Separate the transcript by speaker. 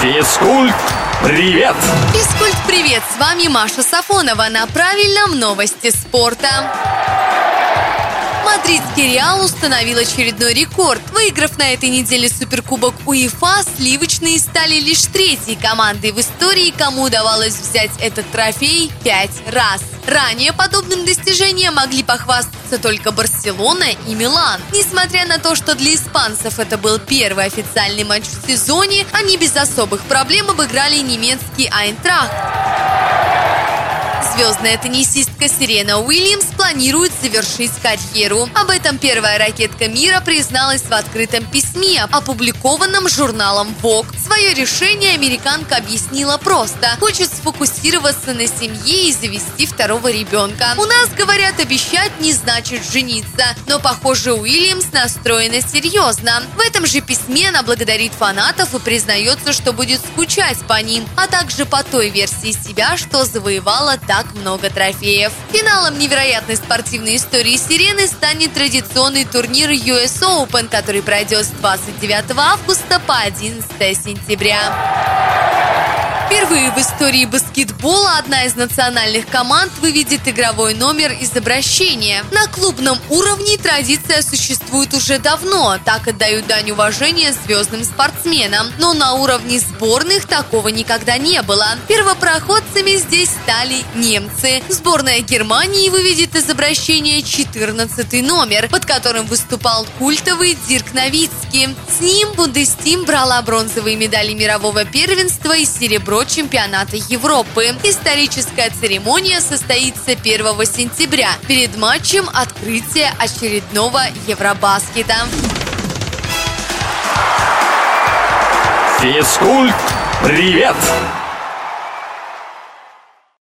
Speaker 1: Физкульт, привет!
Speaker 2: Физкульт, привет! С вами Маша Сафонова на правильном новости спорта. Мадридский Реал установил очередной рекорд. Выиграв на этой неделе Суперкубок УЕФА, сливочные стали лишь третьей командой в истории, кому удавалось взять этот трофей пять раз. Ранее подобным достижением могли похвастаться только Барселона и Милан. Несмотря на то, что для испанцев это был первый официальный матч в сезоне, они без особых проблем обыграли немецкий Айнтрахт. Звездная теннисистка Сирена Уильямс планирует завершить карьеру. Об этом первая ракетка мира призналась в открытом письме, опубликованном журналом Vogue. Свое решение американка объяснила просто. Хочет сфокусироваться на семье и завести второго ребенка. У нас, говорят, обещать не значит жениться. Но, похоже, Уильямс настроена серьезно. В этом же письме она благодарит фанатов и признается, что будет скучать по ним, а также по той версии себя, что завоевала так много трофеев. Финалом невероятной спортивной истории «Сирены» станет традиционный турнир US Open, который пройдет с 29 августа по 11 сентября. Впервые в истории баскетбола одна из национальных команд выведет игровой номер из обращения. На клубном уровне традиция существует уже давно, так отдают дань уважения звездным спортсменам. Но на уровне сборных такого никогда не было. Первопроходцами здесь стали немцы. Сборная Германии выведет из обращения 14 номер, под которым выступал культовый Дирк Новицкий. С ним Бундестим брала бронзовые медали мирового первенства и серебро чемпионата Европы. Историческая церемония состоится 1 сентября перед матчем открытия очередного Евробаскета.
Speaker 1: Физкульт, привет!